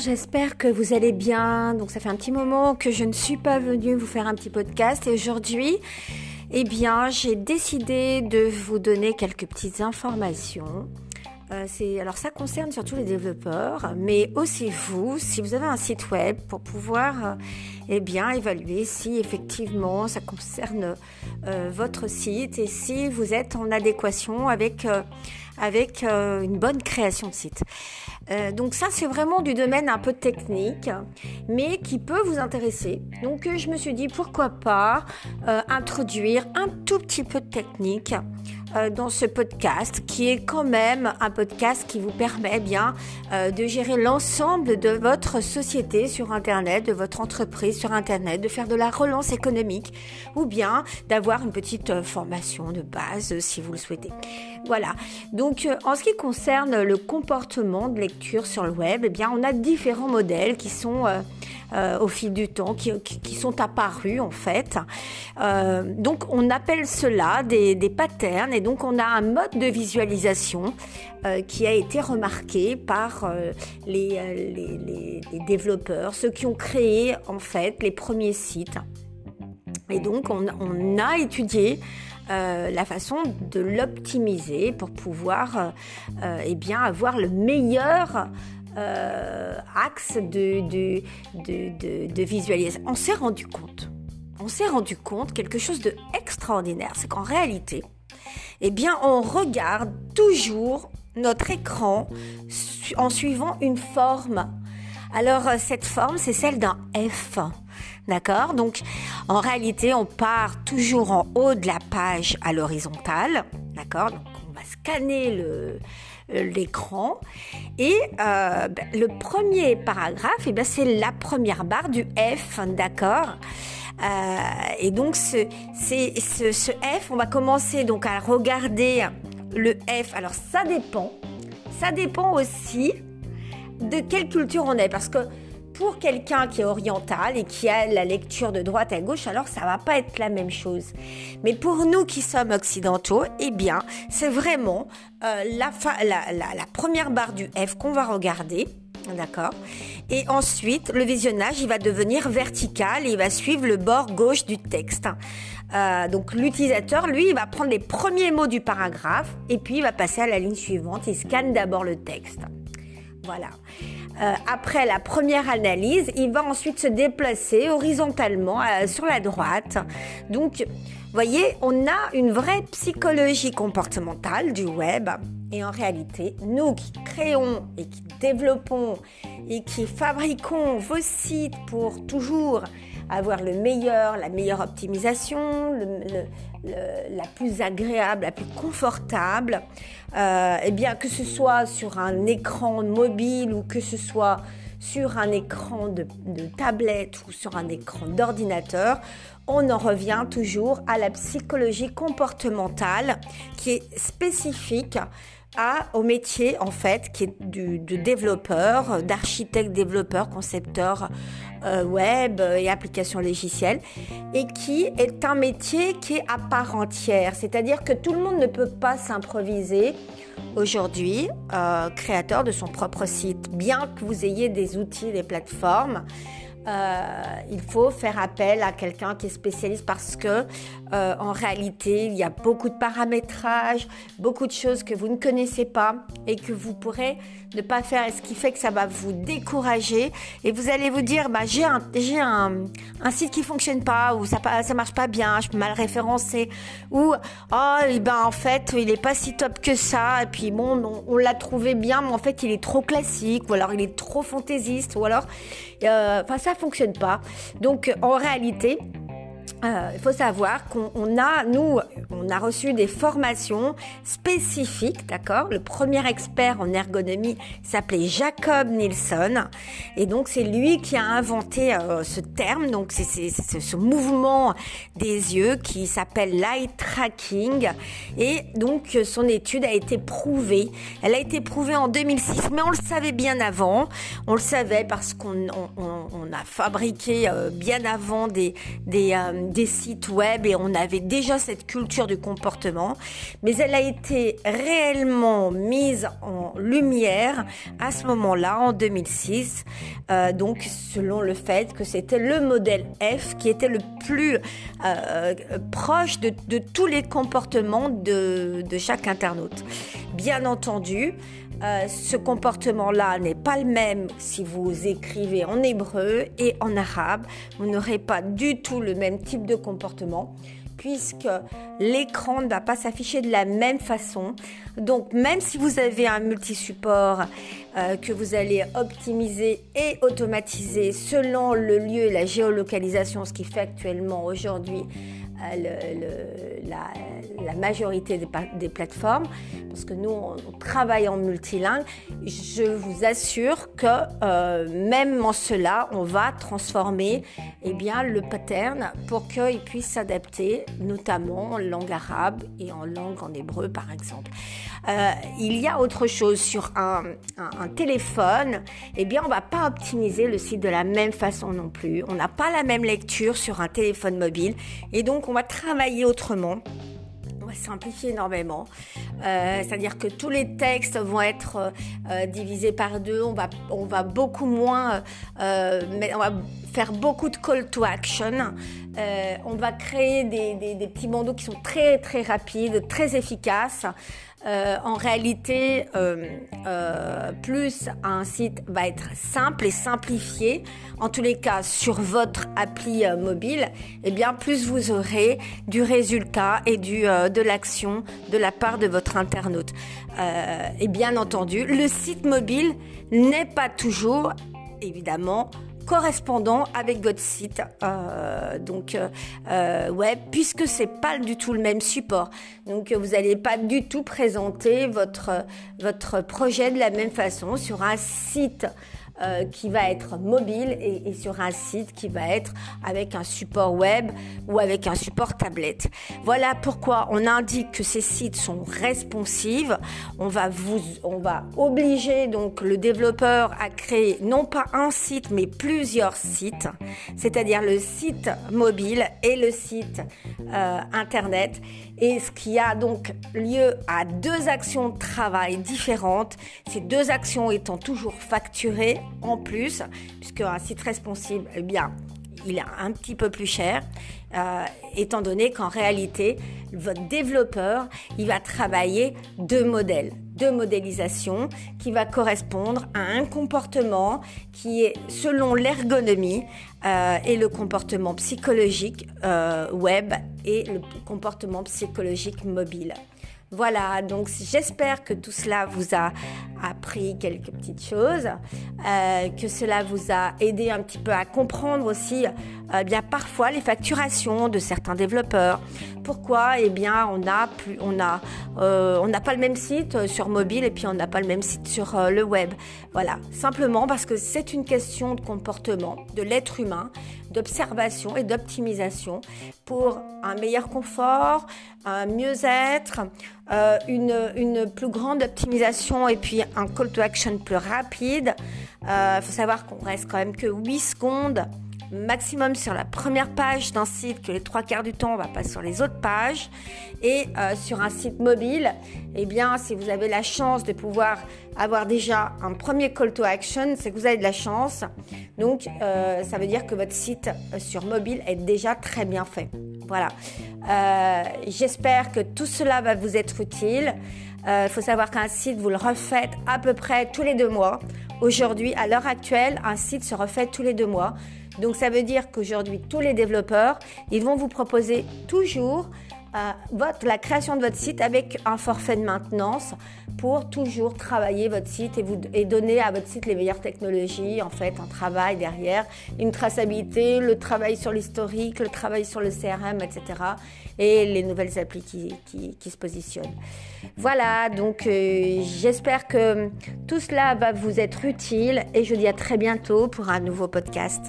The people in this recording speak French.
j'espère que vous allez bien. Donc ça fait un petit moment que je ne suis pas venue vous faire un petit podcast et aujourd'hui, eh bien, j'ai décidé de vous donner quelques petites informations. Euh, alors ça concerne surtout les développeurs, mais aussi vous, si vous avez un site web, pour pouvoir euh, eh bien évaluer si effectivement ça concerne euh, votre site et si vous êtes en adéquation avec avec une bonne création de site. Euh, donc ça, c'est vraiment du domaine un peu technique, mais qui peut vous intéresser. Donc euh, je me suis dit, pourquoi pas euh, introduire un tout petit peu de technique euh, dans ce podcast, qui est quand même un podcast qui vous permet bien euh, de gérer l'ensemble de votre société sur Internet, de votre entreprise sur Internet, de faire de la relance économique ou bien d'avoir une petite euh, formation de base si vous le souhaitez. Voilà. Donc, en ce qui concerne le comportement de lecture sur le web, eh on a différents modèles qui sont euh, au fil du temps, qui, sont apparus en fait. Euh, donc on appelle cela des, patterns et donc on a un mode de visualisation euh, qui a été remarqué par euh, euh, les, développeurs, ceux qui ont créé en fait les premiers sites. Et donc on, a étudié euh, la façon de l'optimiser pour pouvoir euh, eh bien avoir le meilleur euh, axe de, de, de, visualisation. On s'est rendu compte, on s'est rendu compte quelque chose de extraordinaire, c'est qu'en réalité, eh bien, on regarde toujours notre écran en suivant une forme. Alors, euh, cette forme, c'est celle d'un F. D'accord Donc, en réalité, on part toujours en haut de la page à l'horizontale. D'accord Donc, on va scanner euh, l'écran. Et euh, ben, le premier paragraphe, et eh ben, c'est la première barre du F, d'accord euh, Et donc ce, ce, ce F, on va commencer donc à regarder le F. Alors ça dépend, ça dépend aussi de quelle culture on est, parce que pour quelqu'un qui est oriental et qui a la lecture de droite à gauche, alors ça va pas être la même chose. Mais pour nous qui sommes occidentaux, eh bien, c'est vraiment euh, la, première barre du F qu'on va regarder. D'accord? Et ensuite, le visionnage, il va devenir vertical et il va suivre le bord gauche du texte. Euh, donc l'utilisateur, lui, il va prendre les premiers mots du paragraphe et puis il va passer à la ligne suivante. Il scanne d'abord le texte. Voilà. Euh, après la première analyse, il va ensuite se déplacer horizontalement euh, sur la droite. Donc, voyez, on a une vraie psychologie comportementale du web. Et en réalité, nous qui créons et qui développons et qui fabriquons vos sites pour toujours avoir le meilleur, la meilleure optimisation, le, la plus agréable, la plus confortable, euh, eh bien que ce soit sur un écran mobile ou que ce soit sur un écran de tablette ou sur un écran d'ordinateur, on en revient toujours à la psychologie comportementale qui est spécifique à, au métier en fait qui est du, de développeur, d'architecte, développeur, concepteur euh, web et applications logicielles et qui est un métier qui est à part entière. C'est-à-dire que tout le monde ne peut pas s'improviser aujourd'hui euh, créateur de son propre site, bien que vous ayez des outils, des plateformes euh, il faut faire appel à quelqu'un qui est spécialiste parce que euh, en réalité il y a beaucoup de paramétrage, beaucoup de choses que vous ne connaissez pas et que vous pourrez ne pas faire et ce qui fait que ça va vous décourager. Et vous allez vous dire bah j'ai un j'ai un, un site qui fonctionne pas ou ça ça marche pas bien, je peux mal référencer. Ou oh et ben en fait il est pas si top que ça. Et puis bon on, on l'a trouvé bien mais en fait il est trop classique ou alors il est trop fantaisiste ou alors euh, enfin ça fonctionne pas. Donc en réalité, euh, il faut savoir qu'on a, nous, on a reçu des formations spécifiques, d'accord? Le premier expert en ergonomie s'appelait Jacob Nielsen, et donc c'est lui qui a inventé euh, ce terme, donc c'est ce mouvement des yeux qui s'appelle light tracking, et donc son étude a été prouvée. Elle a été prouvée en 2006, mais on le savait bien avant. On le savait parce qu'on on, on a fabriqué euh, bien avant des des des sites web et on avait déjà cette culture du comportement, mais elle a été réellement mise en lumière à ce moment-là, en 2006, euh, donc selon le fait que c'était le modèle F qui était le plus euh, proche de, tous les comportements de, de chaque internaute. Bien entendu, euh, ce comportement-là n'est pas le même si vous écrivez en hébreu et en arabe. Vous n'aurez pas du tout le même type de comportement puisque l'écran ne va pas s'afficher de la même façon. Donc même si vous avez un multi-support euh, que vous allez optimiser et automatiser selon le lieu et la géolocalisation, ce qui fait actuellement aujourd'hui euh, la, majorité des, plateformes, parce que nous, on, travaille en multilingue, je vous assure que euh, même en cela, on va transformer eh bien, le pattern pour qu'il puisse s'adapter, notamment en langue arabe et en langue en hébreu, par exemple. Euh, il y a autre chose sur un, téléphone, eh bien, on va pas optimiser le site de la même façon non plus. On n'a pas la même lecture sur un téléphone mobile, et donc on va travailler autrement. On va simplifier énormément. Euh, c'est-à-dire que tous les textes vont être euh, divisés par deux. On va, faire beaucoup de call to action. on va créer des, des petits bandeaux qui sont très rapides, très efficaces. Euh, en réalité, euh, euh, plus un site va être simple et simplifié, en tous les cas sur votre appli mobile, et eh bien plus vous aurez du résultat et du, de l'action de la part de votre internaute. et bien entendu, le site mobile n'est pas toujours, évidemment, correspondant avec votre site euh, donc euh, web puisque c'est pas du tout le même support. Donc vous n'allez pas du tout présenter votre votre projet de la même façon sur un site euh, qui va être mobile et, sur un site qui va être avec un support web ou avec un support tablette. Voilà pourquoi on indique que ces sites sont responsives. On va vous, on va obliger donc le développeur à créer non pas un site mais plusieurs sites, c'est-à-dire le site mobile et le site euh, internet. Et ce qui a donc lieu à deux actions de travail différentes, ces deux actions étant toujours facturées en plus, puisque un site responsive, eh bien, il est un petit peu plus cher, euh, étant donné qu'en réalité, votre développeur, il va travailler deux modèles, deux modélisations qui va correspondre à un comportement qui est selon l'ergonomie euh, et le comportement psychologique euh, web et le comportement psychologique mobile. Voilà, donc j'espère que tout cela vous a appris quelques petites choses, euh, que cela vous a aidé un petit peu à comprendre aussi euh, bien parfois les facturations de certains développeurs. Pourquoi? Eh bien, on a plus, on a, euh, on n'a pas le même site sur mobile et puis on n'a pas le même site sur le web. Voilà, simplement parce que c'est une question de comportement de l'être humain, d'observation et d'optimisation pour un meilleur confort, un mieux-être, une, une plus grande optimisation et puis un call to action plus rapide. Il faut savoir qu'on reste quand même que 8 secondes maximum sur la première page d'un site, que les trois quarts du temps on va pas sur les autres pages. Et euh, sur un site mobile, eh bien, si vous avez la chance de pouvoir avoir déjà un premier call to action, c'est que vous avez de la chance. Donc, euh, ça veut dire que votre site euh, sur mobile est déjà très bien fait. Voilà. J'espère que tout cela va vous être utile. Il faut savoir qu'un site, vous le refaites à peu près tous les deux mois. Aujourd'hui, à l'heure actuelle, un site se refait tous les deux mois. Donc ça veut dire qu'aujourd'hui, tous les développeurs, ils vont vous proposer toujours euh, votre, la création de votre site avec un forfait de maintenance pour toujours travailler votre site et, vous, et donner à votre site les meilleures technologies, en fait, un travail derrière, une traçabilité, le travail sur l'historique, le travail sur le CRM, etc. et les nouvelles applis qui, qui, se positionnent. Voilà, donc euh, j'espère que tout cela va vous être utile et je vous dis à très bientôt pour un nouveau podcast.